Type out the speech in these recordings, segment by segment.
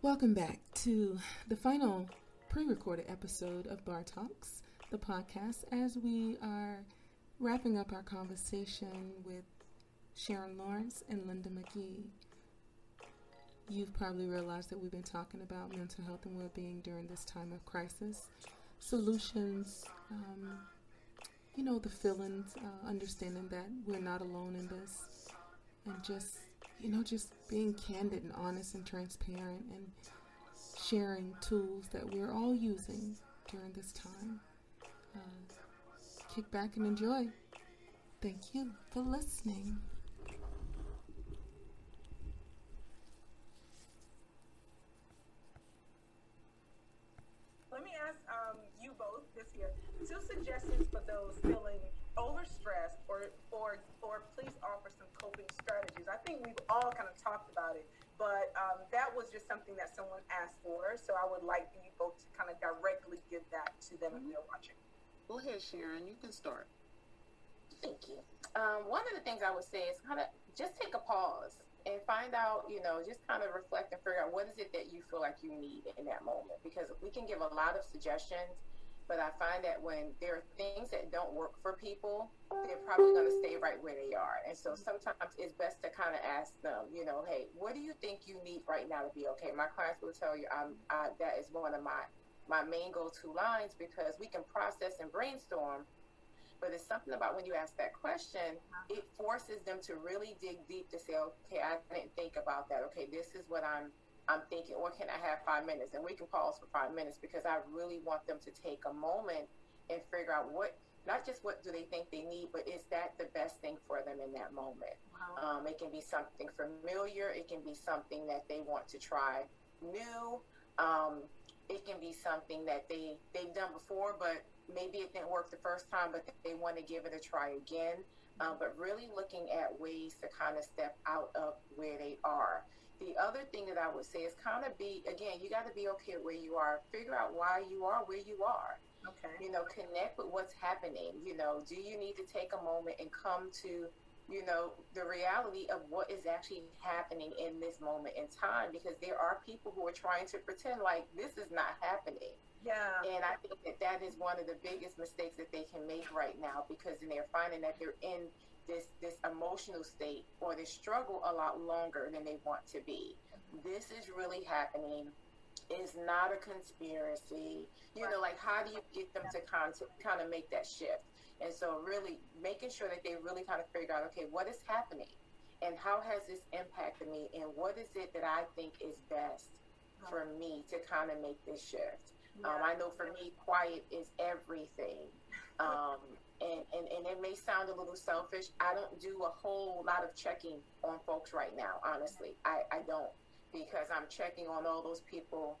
Welcome back to the final pre recorded episode of Bar Talks, the podcast, as we are wrapping up our conversation with Sharon Lawrence and Linda McGee. You've probably realized that we've been talking about mental health and well being during this time of crisis, solutions, um, you know, the feelings, uh, understanding that we're not alone in this, and just, you know, just being candid and honest and transparent and sharing tools that we're all using during this time. Uh, kick back and enjoy. Thank you for listening. Let me ask um, you both this here two suggestions for those feeling overstressed, or or or please offer some coping strategies. I think we've all kind of talked about it, but um, that was just something that someone asked for. So I would like you both to kind of directly give that to them mm-hmm. if they're watching. Go ahead, Sharon. You can start. Thank you. Um, one of the things I would say is kind of just take a pause and find out, you know, just kind of reflect and figure out what is it that you feel like you need in that moment. Because we can give a lot of suggestions, but I find that when there are things that don't work for people, they're probably going to stay right where they are. And so sometimes it's best to kind of ask them, you know, hey, what do you think you need right now to be okay? My clients will tell you, I'm, I, that is one of my my main go-to lines because we can process and brainstorm but it's something about when you ask that question it forces them to really dig deep to say okay i didn't think about that okay this is what i'm i'm thinking or can i have five minutes and we can pause for five minutes because i really want them to take a moment and figure out what not just what do they think they need but is that the best thing for them in that moment wow. um, it can be something familiar it can be something that they want to try new um, it can be something that they they've done before, but maybe it didn't work the first time, but they want to give it a try again. Um, but really looking at ways to kind of step out of where they are. The other thing that I would say is kind of be again, you got to be okay where you are. Figure out why you are where you are. Okay. You know, connect with what's happening. You know, do you need to take a moment and come to you know, the reality of what is actually happening in this moment in time because there are people who are trying to pretend like this is not happening. Yeah. And I think that that is one of the biggest mistakes that they can make right now because then they're finding that they're in this this emotional state or this struggle a lot longer than they want to be. This is really happening. Is not a conspiracy. You right. know, like how do you get them to kind of, kind of make that shift? And so, really making sure that they really kind of figure out, okay, what is happening, and how has this impacted me, and what is it that I think is best for me to kind of make this shift. Yeah. Um, I know for me, quiet is everything. Um, and, and, and it may sound a little selfish. I don't do a whole lot of checking on folks right now, honestly. I, I don't because I'm checking on all those people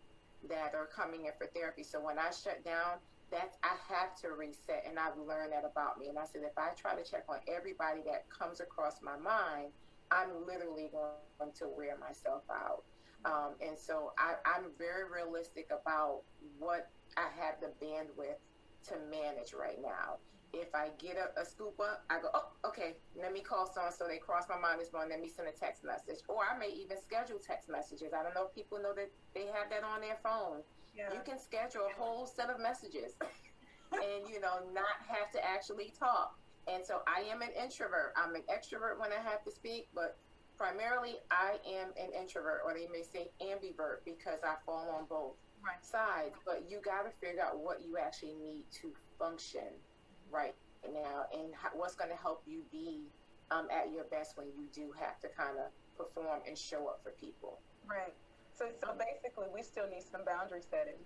that are coming in for therapy. So when I shut down, that I have to reset, and I've learned that about me. And I said, if I try to check on everybody that comes across my mind, I'm literally going to wear myself out. Um, and so I, I'm very realistic about what I have the bandwidth to manage right now. If I get a, a scoop up, I go, oh, okay, let me call so and so. They cross my mind this morning. Let me send a text message. Or I may even schedule text messages. I don't know if people know that they have that on their phone yeah. You can schedule a whole set of messages and, you know, not have to actually talk. And so I am an introvert. I'm an extrovert when I have to speak, but primarily I am an introvert, or they may say ambivert because I fall on both right. sides. But you got to figure out what you actually need to function right now and what's going to help you be um, at your best when you do have to kind of perform and show up for people. Right. So, so basically, we still need some boundary setting.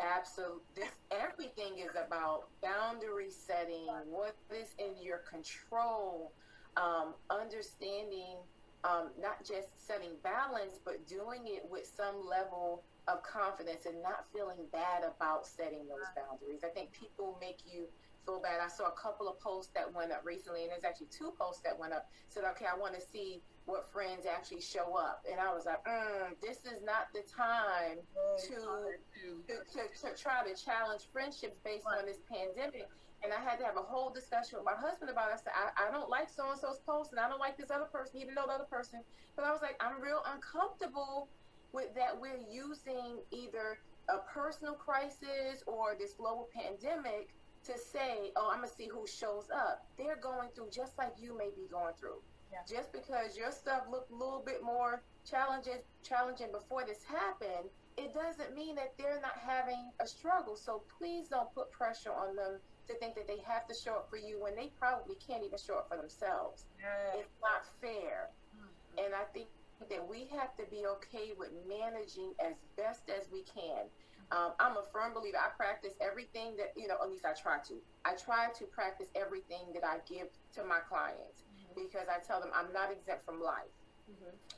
Absolutely. This, everything is about boundary setting, what is in your control, um, understanding um, not just setting balance, but doing it with some level of confidence and not feeling bad about setting those boundaries. I think people make you feel bad. I saw a couple of posts that went up recently, and there's actually two posts that went up. Said, okay, I want to see what friends actually show up. And I was like, mm, this is not the time to, to, to, to, try to challenge friendships based on this pandemic. And I had to have a whole discussion with my husband about it. I said, I, I don't like so and so's post, and I don't like this other person, even though the other person. But I was like, I'm real uncomfortable with that we're using either a personal crisis or this global pandemic to say, oh, I'm gonna see who shows up. They're going through just like you may be going through. Yeah. Just because your stuff looked a little bit more challenging challenging before this happened, it doesn't mean that they're not having a struggle. So please don't put pressure on them to think that they have to show up for you when they probably can't even show up for themselves. Yes. It's not fair. Mm-hmm. And I think that we have to be okay with managing as best as we can. Um, I'm a firm believer. I practice everything that, you know, at least I try to. I try to practice everything that I give to my clients because I tell them I'm not exempt from life.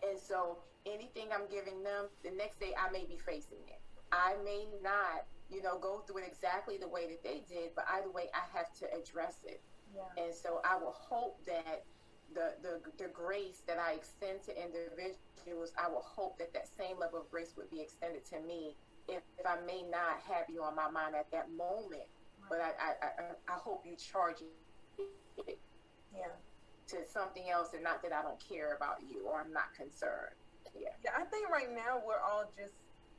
And so anything I'm giving them, the next day I may be facing it. I may not, you know, go through it exactly the way that they did, but either way, I have to address it. Yeah. And so I will hope that the, the, the grace that I extend to individuals, I will hope that that same level of grace would be extended to me if, if I may not have you on my mind at that moment. But I, I, I, I hope you charge it Yeah. to something else and not that I don't care about you or I'm not concerned. Yeah. Yeah, I think right now we're all just,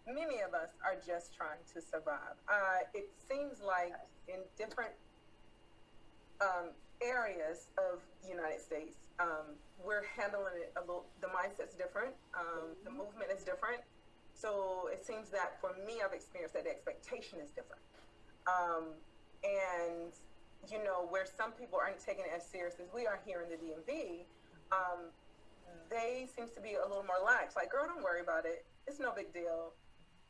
many of us are just trying to survive. Uh, it seems like in different um, areas of the United States, um, we're handling it a little, the mindset's different, um, the movement is different. So it seems that for me, I've experienced that the expectation is different. Um, and, you know, where some people aren't taking it as serious as we are here in the DMV, um, they seems to be a little more lax. Like, girl, don't worry about it. It's no big deal.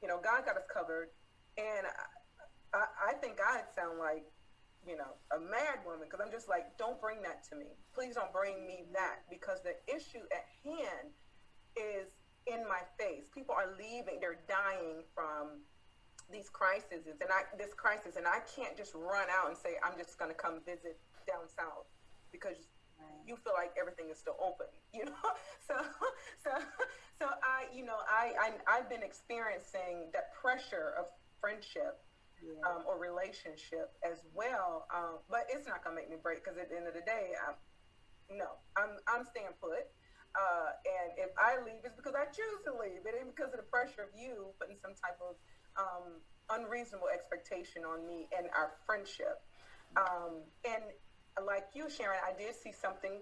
You know, God got us covered. And I, I, I think I sound like, you know, a mad woman because I'm just like, don't bring that to me. Please don't bring me that because the issue at hand is in my face. People are leaving. They're dying from these crises and I this crisis and I can't just run out and say I'm just going to come visit down south because you feel like everything is still open, you know. So, so, so I, you know, I, I I've been experiencing that pressure of friendship um, or relationship as well. Um, but it's not gonna make me break because at the end of the day, I'm, no, I'm I'm staying put. Uh, and if I leave, it's because I choose to leave. It ain't because of the pressure of you putting some type of um, unreasonable expectation on me and our friendship. Um, and like you, Sharon, I did see something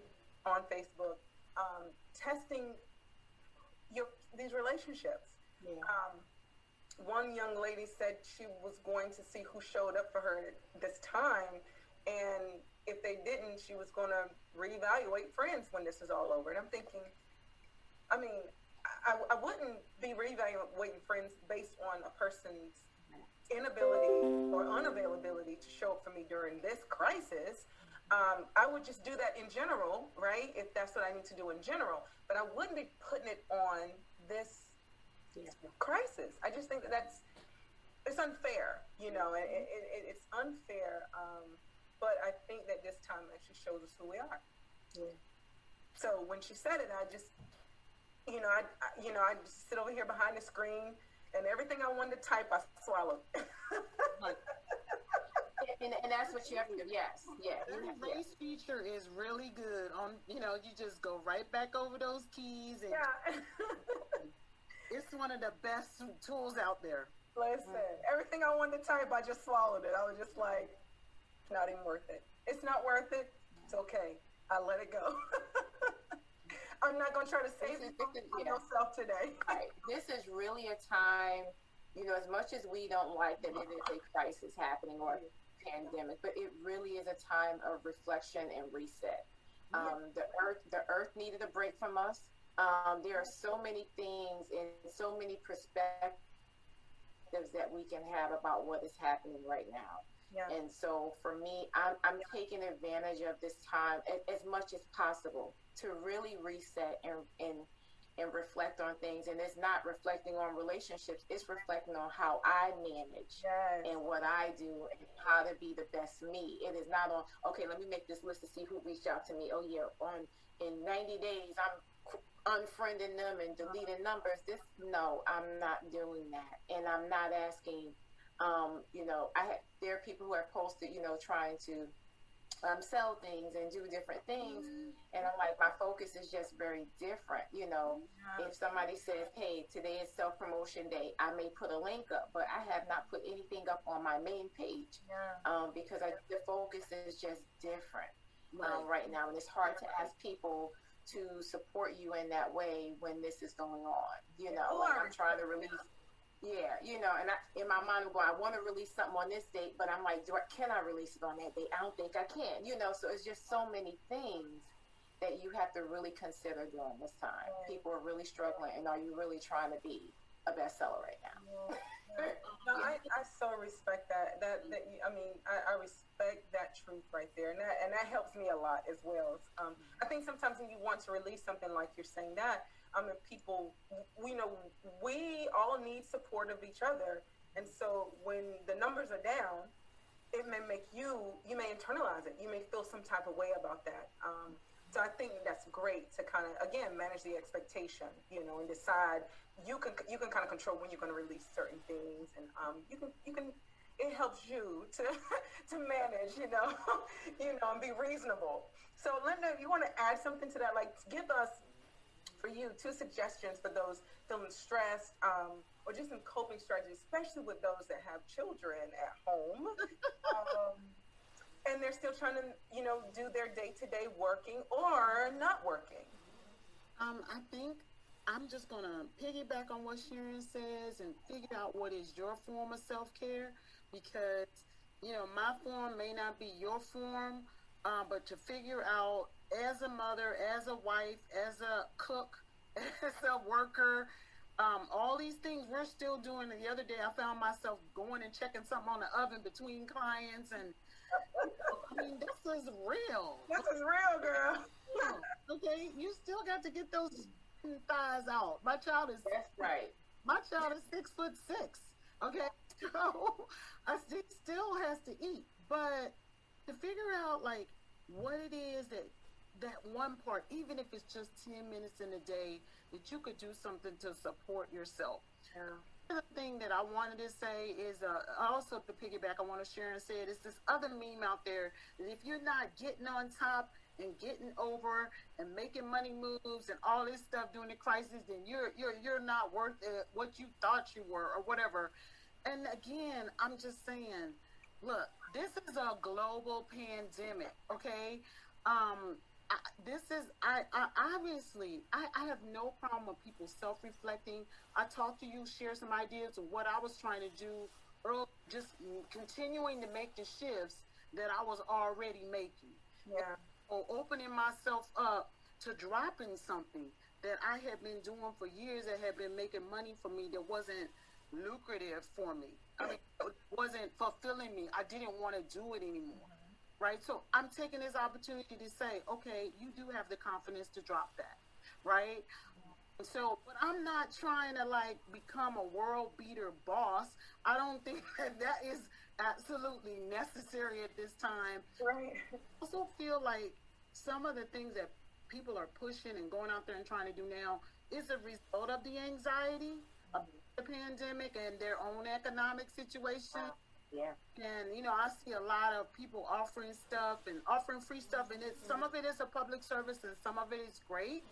on Facebook um, testing your these relationships. Yeah. Um, one young lady said she was going to see who showed up for her this time, and if they didn't, she was going to reevaluate friends when this is all over. And I'm thinking, I mean, I, I wouldn't be reevaluating friends based on a person's inability or unavailability to show up for me during this crisis. Um, I would just do that in general, right? If that's what I need to do in general. But I wouldn't be putting it on this. Crisis. I just think that that's it's unfair, you know, and it, it, it's unfair. Um, but I think that this time actually shows us who we are. Yeah. So when she said it, I just, you know, I, I you know, I just sit over here behind the screen, and everything I wanted to type, I swallowed. And, and that's what you have to do. Yes. Yeah. That yeah. feature is really good. On you know, you just go right back over those keys, and yeah. it's one of the best tools out there. Listen, everything I wanted to type, I just swallowed it. I was just like, not even worth it. It's not worth it. It's okay. I let it go. I'm not gonna try to save This it is- this is- for yeah. myself today. Right. This is really a time, you know, as much as we don't like that it is a crisis happening or a pandemic, but it really is a time of reflection and reset. Um, the earth, the earth needed a break from us. Um, there are so many things and so many perspectives that we can have about what is happening right now. Yeah. And so for me, I'm, I'm taking advantage of this time as, as much as possible to really reset and, and and reflect on things. And it's not reflecting on relationships; it's reflecting on how I manage Yes. and what I do and how to be the best me. It is not on okay. Let me make this list to see who reached out to me. Oh yeah, on in 90 days I'm unfriending them and deleting numbers. This no, I'm not doing that, and I'm not asking. Um, you know, I had, there are people who have posted, you know, trying to um, sell things and do different things. And I'm like, my focus is just very different. You know, Yeah. if somebody says, hey, today is self promotion day, I may put a link up, but I have not put anything up on my main page Yeah. um, because I, the focus is just different um, right now. And it's hard to ask people to support you in that way when this is going on. You know, like I'm trying to release. Yeah, you know, and I, in my mind, I'm going, I want to release something on this date, but I'm like, do I, can I release it on that date? I don't think I can. You know, so it's just so many things that you have to really consider during this time. People are really struggling, and are you really trying to be a bestseller right now? Yeah. No, I, I so respect that. That, that I mean, I, I respect that truth right there, and that and that helps me a lot as well. Um, I think sometimes when you want to release something like you're saying that, I mean, people, we know we all need support of each other, and so when the numbers are down, it may make you you may internalize it. You may feel some type of way about that. Um, so I think that's great to kind of again manage the expectation, you know, and decide you can you can kind of control when you're going to release certain things, and um, you can you can it helps you to to manage, you know, you know, and be reasonable. So Linda, you want to add something to that? Like, give us for you two suggestions for those feeling stressed um, or just some coping strategies, especially with those that have children at home. um, and they're still trying to, you know, do their day to day working or not working. Um, I think I'm just gonna piggyback on what Sharon says and figure out what is your form of self care because you know my form may not be your form, uh, but to figure out as a mother, as a wife, as a cook, as a worker. Um, all these things we're still doing. The other day, I found myself going and checking something on the oven between clients, and I mean, this is real. This is real, girl. Okay, you still got to get those thighs out. My child is That's right. my child is six foot six. Okay, so I still has to eat, but to figure out like what it is that that one part, even if it's just ten minutes in a day, that you could do something to support yourself. Yeah. The thing that I wanted to say is uh, also to piggyback on what Sharon said is this other meme out there that if you're not getting on top and getting over and making money moves and all this stuff during the crisis, then you're you're you're not worth it, what you thought you were or whatever. And again, I'm just saying, look, this is a global pandemic, okay? Um, I, this is I, I obviously I, I have no problem with people self-reflecting. I talked to you, share some ideas of what I was trying to do, early, just continuing to make the shifts that I was already making Yeah. Or opening myself up to dropping something that I had been doing for years that had been making money for me that wasn't lucrative for me. I mean, it wasn't fulfilling me. I didn't want to do it anymore. Right? So I'm taking this opportunity to say, okay, you do have the confidence to drop that. Right? So, but I'm not trying to like become a world beater boss. I don't think that that is absolutely necessary at this time Right. also feel like some of the things that people are pushing and going out there and trying to do now is a result of the anxiety of the pandemic and their own economic situation. Yeah. And you know, I see a lot of people offering stuff and offering free stuff, and it's some of it is a public service and some of it is great.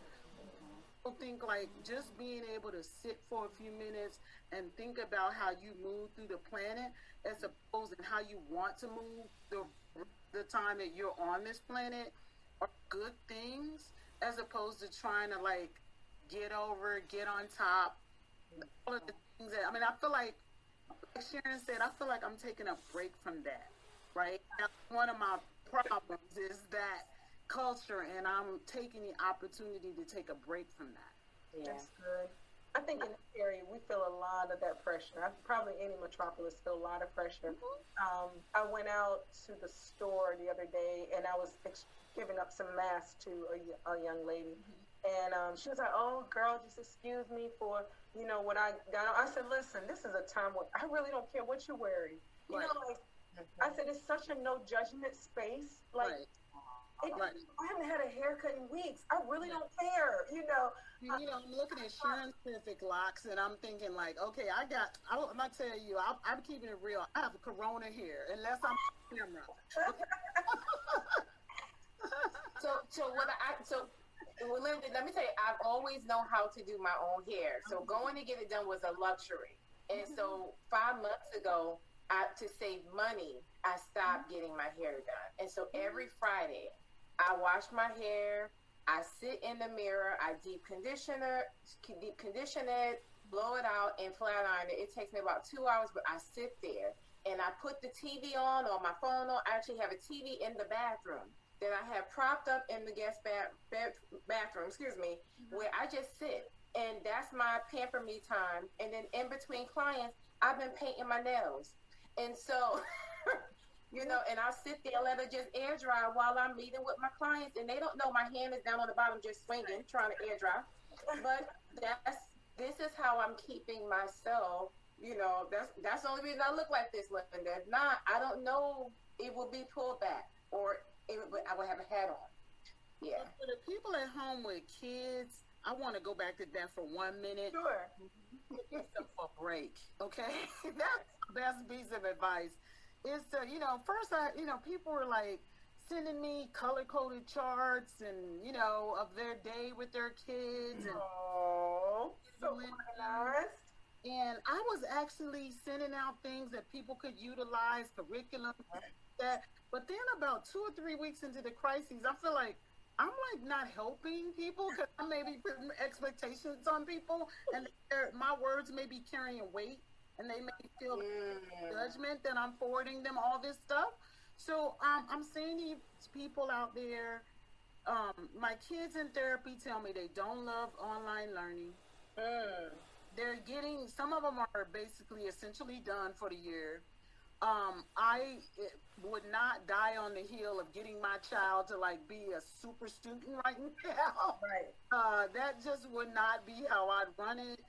Think like just being able to sit for a few minutes and think about how you move through the planet as opposed to how you want to move the the time that you're on this planet are good things as opposed to trying to like get over, get on top. All of the things that I mean, I feel like like Sharon said, I feel like I'm taking a break from that. Right? Now, one of my problems is that culture and I'm taking the opportunity to take a break from that. Yeah. That's good. I think in this area we feel a lot of that pressure. I, probably any metropolis feel a lot of pressure. Um, I went out to the store the other day and I was ex- giving up some masks to a young lady. And um, she was like, "Oh, girl, just excuse me for you know what I got." on." I said, "Listen, this is a time where I really don't care what you're wearing. You Right. know, like I said, it's such a no judgment space. Like right. It, I haven't had a haircut in weeks. I really don't care. You know, You know, I'm looking at Sharon's perfect locks, and I'm thinking like, okay, I got. I, I'm gonna tell you, I'm, I'm keeping it real. I have a Corona here, unless I'm on camera. So, so what I so well, Linda, let me tell you, I've always known how to do my own hair. So mm-hmm. going to get it done was a luxury. And so mm-hmm. five months ago, I, to save money, I stopped mm-hmm. getting my hair done. And so every Friday, I wash my hair. I sit in the mirror. I deep condition it, deep condition it, blow it out, and flat iron it. It takes me about two hours, but I sit there and I put the TV on or my phone on. I actually have a TV in the bathroom that I have propped up in the guest bath, bath bathroom, excuse me, mm-hmm. where I just sit. And that's my pamper me time. And then in between clients, I've been painting my nails. And so, you know, and I'll sit there, let it just air dry while I'm meeting with my clients. And they don't know my hand is down on the bottom, just swinging, trying to air dry. But that's, this is how I'm keeping myself you know, that's that's the only reason I look like this, Linda. If not, I don't know. It will be pulled back, or it would, I would have a hat on. Yeah. For the people at home with kids, I want to go back to that for one minute. Sure. Give a break, okay? That's the best piece of advice. Is to, you know, first I, you know, people were like sending me color coded charts and, you know, of their day with their kids. And, oh, so. And I was actually sending out things that people could utilize, curriculum that. But then about two or three weeks into the crises, I feel like I'm like not helping people because I may be putting expectations on people, and my words may be carrying weight, and they may feel mm. judgment that I'm forwarding them all this stuff. So um, I'm saying to people out there, um, my kids in therapy tell me they don't love online learning. Mm they're getting some of them are basically essentially done for the year. Um, I would not die on the hill of getting my child to like be a super student right now. Right. Uh, that just would not be how I'd run it.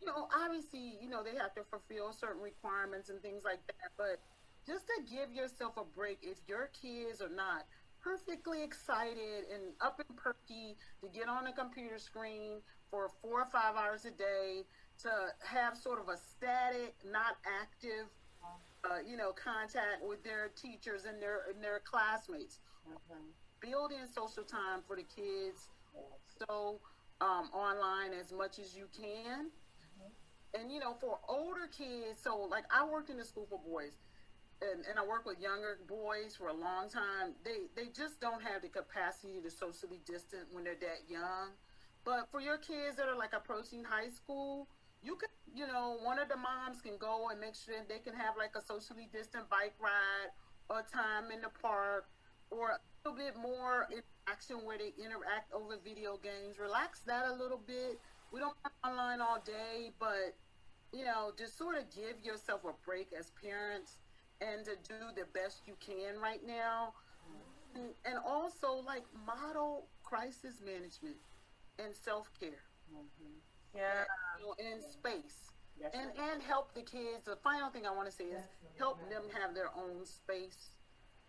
You know, obviously, you know they have to fulfill certain requirements and things like that. But just to give yourself a break, if your kids are not perfectly excited and up and perky to get on a computer screen for four or five hours a day to have sort of a static, not active, uh, you know, contact with their teachers and their and their classmates. Mm-hmm. Build in social time for the kids, so um, online as much as you can. Mm-hmm. And you know, for older kids, so like I worked in the school for boys. And, and I work with younger boys for a long time. They they just don't have the capacity to socially distance when they're that young. But for your kids that are like approaching high school, you can, you know, one of the moms can go and make sure they can have like a socially distant bike ride or time in the park or a little bit more interaction where they interact over video games. Relax that a little bit. We don't want online all day, but you know, just sort of give yourself a break as parents and to do the best you can right now. And, and also like model crisis management and self care. Mm-hmm. Yeah. in space. and and help the kids. The final thing I want to say is help them have their own space.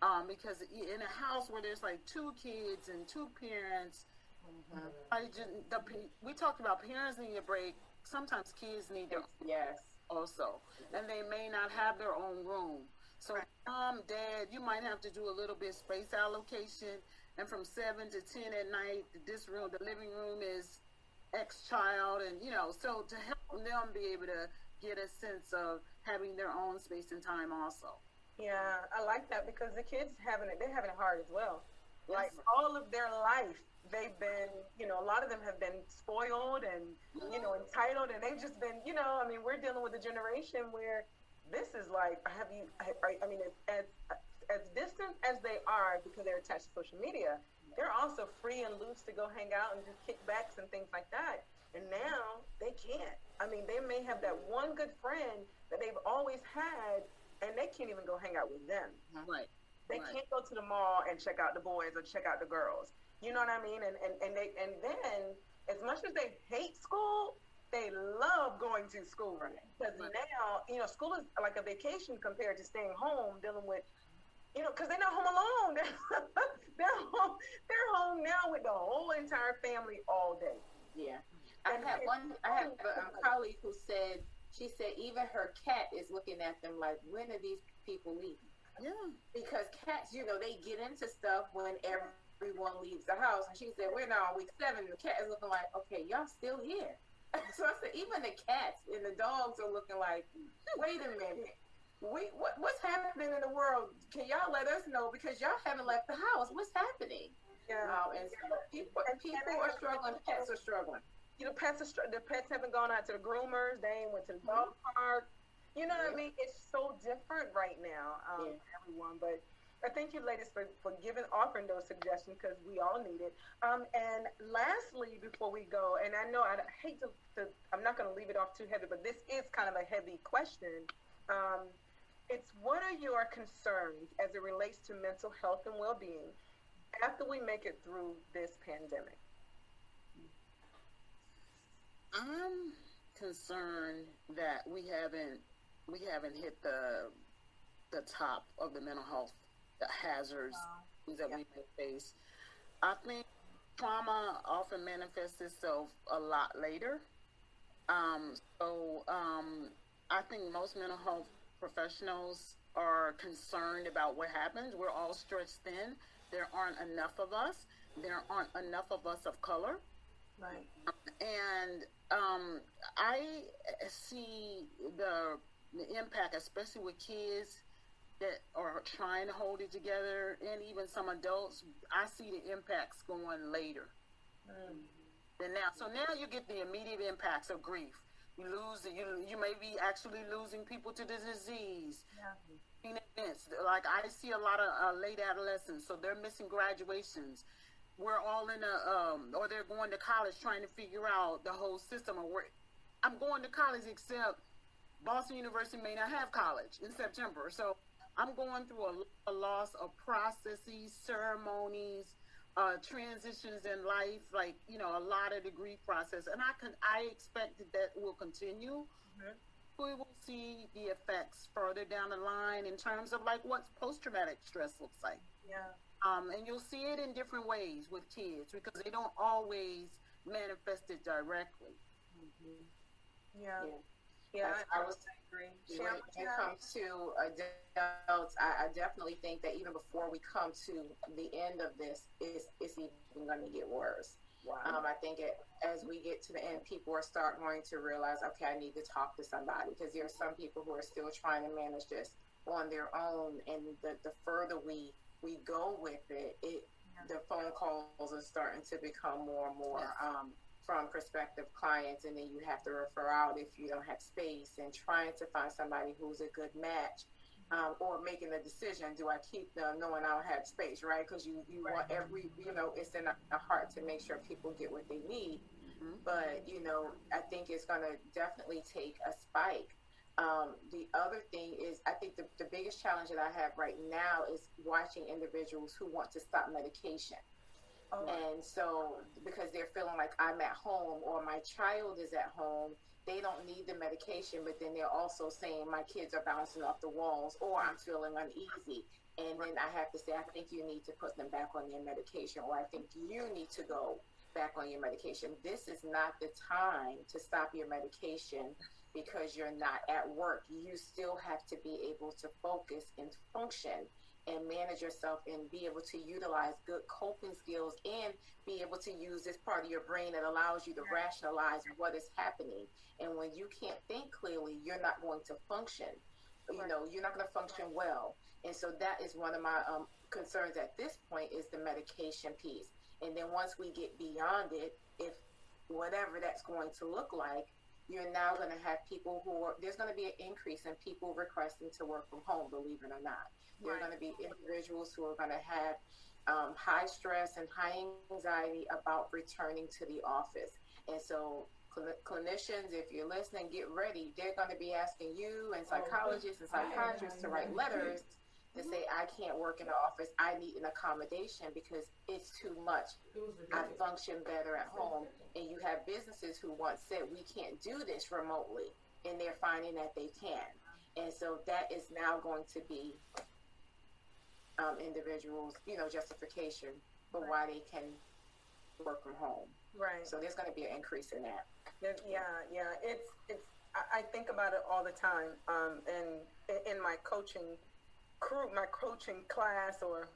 Um, because in a house where there's like two kids and two parents, mm-hmm. I just, the, we talked about parents need a break. Sometimes kids need their yes also, and they may not have their own room. So, mom, dad, you might have to do a little bit space allocation and from seven to ten at night, this room, the living room is X child, and you know, so to help them be able to get a sense of having their own space and time, also. Yeah, I like that because the kids having it, they're having it hard as well. Like all of their life, they've been, you know, a lot of them have been spoiled and, you know, entitled, and they've just been, you know, I mean, we're dealing with a generation where this is like, have you, I mean, as as distant as they are because they're attached to social media, they're also free and loose to go hang out and do kickbacks and things like that. And now they can't. I mean, they may have that one good friend that they've always had, and they can't even go hang out with them. Right. They right. can't go to the mall and check out the boys or check out the girls. You know what I mean? And and, and they and then as much as they hate school, they love going to school because right. now you know school is like a vacation compared to staying home dealing with you know, because they're not home alone. They're, they're home. They're home now with the whole entire family all day. Yeah, I had one. I have a um, colleague who said she said even her cat is looking at them like, when are these people leaving? Yeah, because cats, you know, they get into stuff when everyone leaves the house. And she said, We're now on week seven. The cat is looking like, Okay, y'all still here. so I said, Even the cats and the dogs are looking like, Wait a minute. We, what, what's happening in the world? Can y'all let us know? Because y'all haven't left the house. What's happening? Yeah. Um, and so people, people are struggling, pets are struggling. You know, pets are str- the pets haven't gone out to the groomers. They ain't went to the dog park. You know what I mean? It's so different right now, um, Yeah. everyone. But I thank you, ladies, for, for giving, offering those suggestions because we all need it. Um, and lastly, before we go, and I know I hate to, to I'm not going to leave it off too heavy, but this is kind of a heavy question. Um, it's what are your concerns as it relates to mental health and well-being after we make it through this pandemic? I'm concerned that we haven't we haven't hit the the top of the mental health the hazards that we may face. I think trauma often manifests itself a lot later. Um, so um, I think most mental health professionals are concerned about what happens. We're all stretched thin. There aren't enough of us. There aren't enough of us of color Right. and um, I see the the impact, especially with kids that are trying to hold it together, and even some adults. I see the impacts going later than now. So now you get the immediate impacts of grief. You lose, you you may be actually losing people to the disease. Events, like I see a lot of uh, late adolescents, so they're missing graduations we're all in a um or they're going to college trying to figure out the whole system of where I'm going to college except Boston University may not have college in September. So I'm going through a, a loss of processes, ceremonies, uh, transitions in life, like you know, a lot of degree process, and I can I expect that that will continue. Mhm. We will see the effects further down the line in terms of like what post traumatic stress looks like. Yeah. Um, and you'll see it in different ways with kids because they don't always manifest it directly. Yeah. Yeah. Yeah. I, I was agree. when, when it comes to adults, I, I definitely think that even before we come to the end of this, it's, it's even going to get worse. wow. Um, I think it, as we get to the end, people are start going to realize, okay, I need to talk to somebody because there are some people who are still trying to manage this on their own, and the, the further we we go with it, it the phone calls are starting to become more and more Yes. um, from prospective clients, and then you have to refer out if you don't have space, and trying to find somebody who's a good match. Um, or making a decision, do I keep them knowing I don't have space, right? Because you, you want every, you know, it's in a heart to make sure people get what they need. Mhm. But, you know, I think it's going to definitely take a spike. Um, the other thing is, I think the, the biggest challenge that I have right now is watching individuals who want to stop medication. Oh, And so, because they're feeling like I'm at home or my child is at home, they don't need the medication, but then they're also saying my kids are bouncing off the walls or I'm feeling uneasy. And then I have to say, I think you need to put them back on their medication, or I think you need to go back on your medication. This is not the time to stop your medication because you're not at work. You still have to be able to focus and function and manage yourself and be able to utilize good coping skills and be able to use this part of your brain that allows you to rationalize what is happening. And when you can't think clearly, you're not going to function. You know, you're not going to function well. And so that is one of my um, concerns at this point is the medication piece. And then once we get beyond it, if whatever that's going to look like, you're now going to have people who are, there's going to be an increase in people requesting to work from home, believe it or not. There are going to be individuals who are going to have um, high stress and high anxiety about returning to the office. And so, cl- clinicians, if you're listening, get ready. They're going to be asking you and psychologists and psychiatrists to write letters to say, I can't work in the office. I need an accommodation because it's too much. I function better at home. And you have businesses who once said, we can't do this remotely. And they're finding that they can. And so that is now going to be um, individuals, you know, justification for why they can work from home. right. So there's going to be an increase in that. Yeah, yeah, yeah. It's it's. I, think about it all the time. Um, and in my coaching crew, my coaching class, or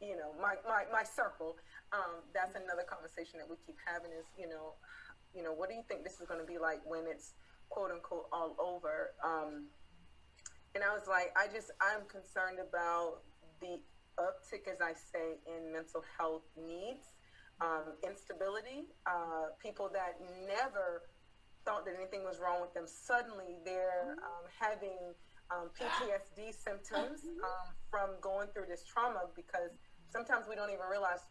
you know, my, my, my circle, um, that's another conversation that we keep having is, you know, you know, what do you think this is going to be like when it's quote unquote all over? Um, and I was like, I just, I'm concerned about the uptick, as I say, in mental health needs, um, instability, uh, people that never thought that anything was wrong with them. Suddenly they're um, having um, PTSD symptoms um, from going through this trauma because sometimes we don't even realize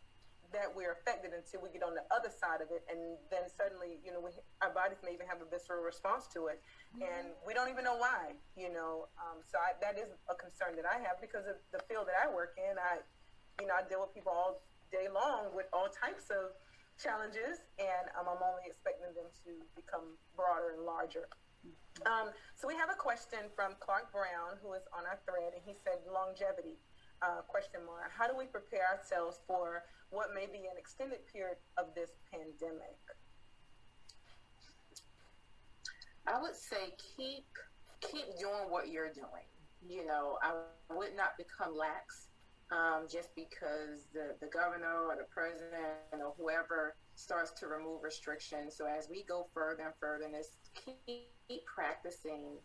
that we're affected until we get on the other side of it. And then suddenly you know we, our bodies may even have a visceral response to it. And we don't even know why you know. Um, so I, that is a concern that i have because of the field that i work in. I you know i deal with people all day long with all types of challenges and um, i'm only expecting them to become broader and larger um, so we have a question from Clark Brown, who is on our thread, and he said longevity. Uh, question mark. How do we prepare ourselves for what may be an extended period of this pandemic? I would say keep keep doing what you're doing. You know, I would not become lax um, just because the, the governor or the president or whoever starts to remove restrictions. So as we go further and further in this, keep practicing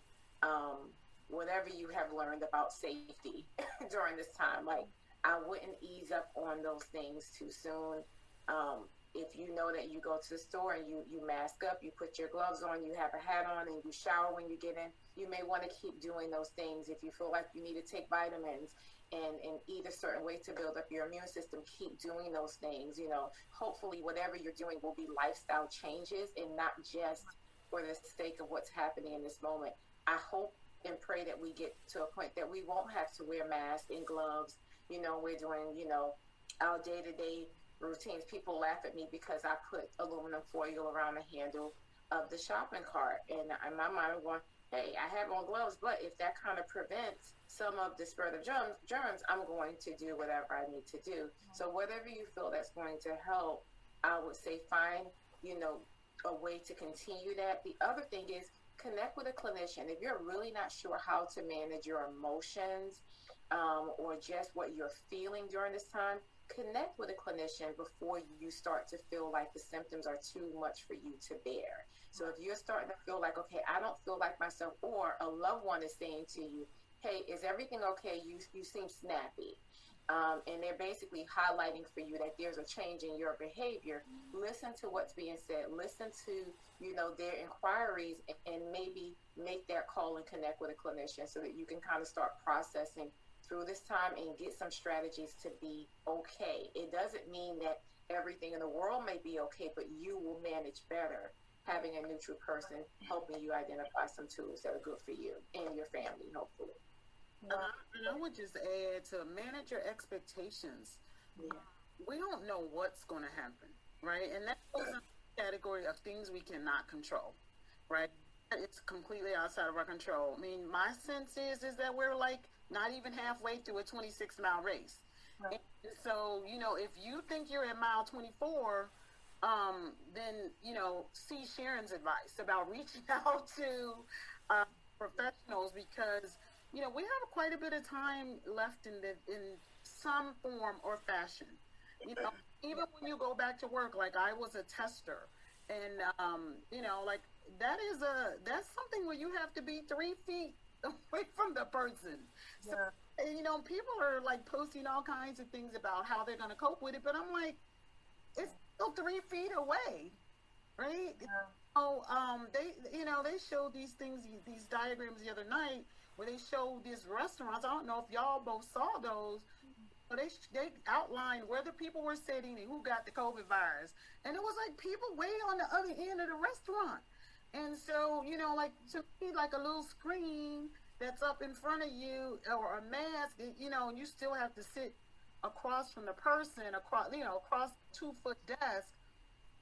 um, whatever you have learned about safety during this time. Like I wouldn't ease up on those things too soon. Um, if you know that you go to the store and you, you mask up, you put your gloves on, you have a hat on, and you shower when you get in, you may want to keep doing those things. If you feel like you need to take vitamins and, and eat a certain way to build up your immune system, keep doing those things. You know, hopefully, whatever you're doing will be lifestyle changes and not just for the sake of what's happening in this moment. I hope and pray that we get to a point that we won't have to wear masks and gloves. You know, we're doing, you know, our day to day routines. People laugh at me because I put aluminum foil around the handle of the shopping cart. And in my mind, I'm going, hey, I have on gloves, but if that kind of prevents some of the spread of germs, germs, I'm going to do whatever I need to do. So whatever you feel that's going to help, I would say find, you know, a way to continue that. The other thing is connect with a clinician. If you're really not sure how to manage your emotions um, or just what you're feeling during this time, connect with a clinician before you start to feel like the symptoms are too much for you to bear. So if you're starting to feel like, okay, I don't feel like myself, or a loved one is saying to you, hey, is everything okay? You, you seem snappy. Um, and they're basically highlighting for you that there's a change in your behavior. Listen to what's being said. Listen to you know their inquiries, and, and maybe make that call and connect with a clinician so that you can kind of start processing through this time and get some strategies to be okay. It doesn't mean that everything in the world may be okay, but you will manage better having a neutral person helping you identify some tools that are good for you and your family, hopefully. And I, and I would just add to manage your expectations. Yeah. We don't know what's going to happen, right? And that goes in the category of things we cannot control, right? It's completely outside of our control. I mean, my sense is is that we're like not even halfway through a 26 mile race. Right. so, you know, if you think you're at mile 24, um, then, you know, see Sharon's advice about reaching out to uh, professionals because, you know, we have quite a bit of time left in the, in some form or fashion. You know, even when you go back to work, like I was a tester and, um, you know, like that is a, that's something where you have to be three feet away from the person. So, yeah. you know, people are like posting all kinds of things about how they're going to cope with it, but I'm like, it's still three feet away, right? Yeah. Oh, um, they, you know, they showed these things, these diagrams the other night where they showed these restaurants. I don't know if y'all both saw those. But they they outlined where the people were sitting and who got the COVID virus, and it was like people way on the other end of the restaurant. And so, you know, like to me, like a little screen that's up in front of you or a mask, you know, and you still have to sit across from the person, across, you know, across two foot desk,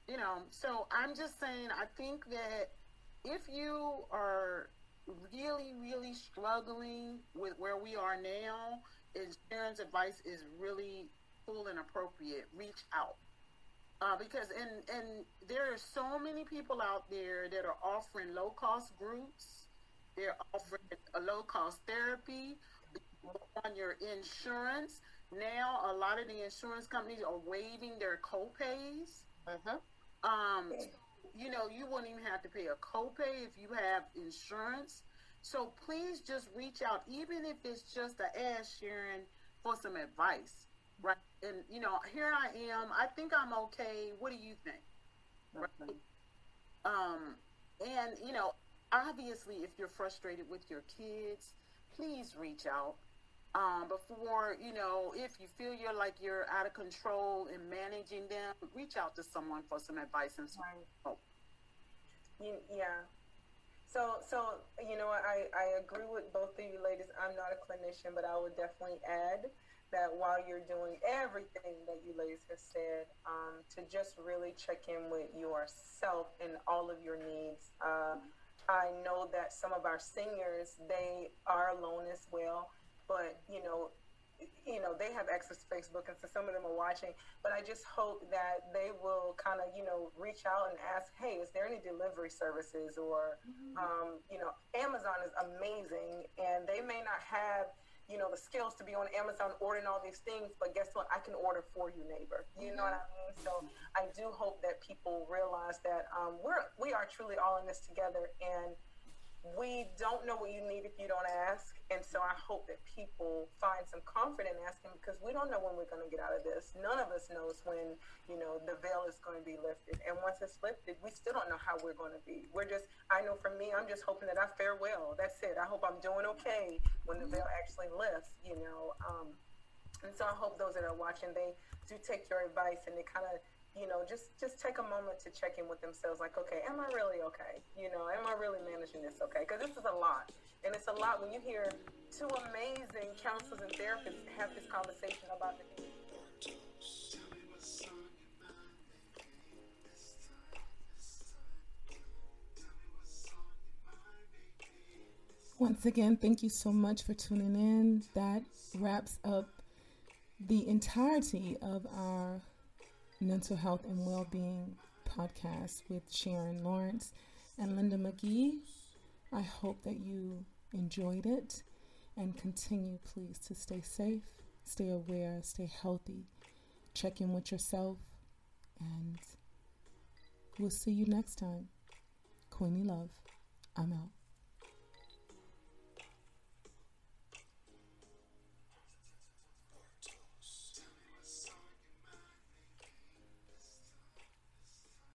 you know. So I'm just saying, I think that if you are really, really struggling with where we are now, is Sharon's advice is really full and appropriate. Reach out uh, because and and there are so many people out there that are offering low cost groups. They're offering a low cost therapy on your insurance. now a lot of the insurance companies are waiving their copays. Mhm. Um, you know, you wouldn't even have to pay a copay if you have insurance. So please just reach out, even if it's just to ask Sharon for some advice, right? And you know, here I am. I think I'm okay. What do you think? Mhm. Um, and you know, obviously, if you're frustrated with your kids, please reach out. Um, before you know, if you feel you're like you're out of control in managing them, reach out to someone for some advice and some Right. help. You, yeah. So, so you know, I, I agree with both of you ladies. I'm not a clinician, but I would definitely add that while you're doing everything that you ladies have said, um, to just really check in with yourself and all of your needs. Uh, I know that some of our seniors they are alone as well, but you know, you know they have access to Facebook, and so some of them are watching. But I just hope that they will kind of you know reach out and ask, hey, is there any delivery services or um, you know, Amazon is amazing, and they may not have you know the skills to be on Amazon ordering all these things, but guess what? I can order for you, neighbor. You know what I mean? So I do hope that people realize that um, we're we are truly all in this together, and we don't know what you need if you don't ask. And so I hope that people find some comfort in asking because we don't know when we're going to get out of this. None of us knows when, you know, the veil is going to be lifted. And once it's lifted, we still don't know how we're going to be. We're just, I know for me, I'm just hoping that I fare well. That's it. I hope I'm doing okay when the veil actually lifts, you know. Um, and so I hope those that are watching, they do take your advice and they kind of, you know, just just take a moment to check in with themselves. Like, okay, am I really okay? You know, am I really managing this okay? Because this is a lot, and it's a lot when you hear two amazing counselors and therapists have this conversation about the. Once again, thank you so much for tuning in. That wraps up the entirety of our mental health and well being podcast with Sharon Lawrence and Linda McGee. I hope that you enjoyed it and continue, please, to stay safe, stay aware, stay healthy, check in with yourself, and we'll see you next time. Queenie Love, I'm out.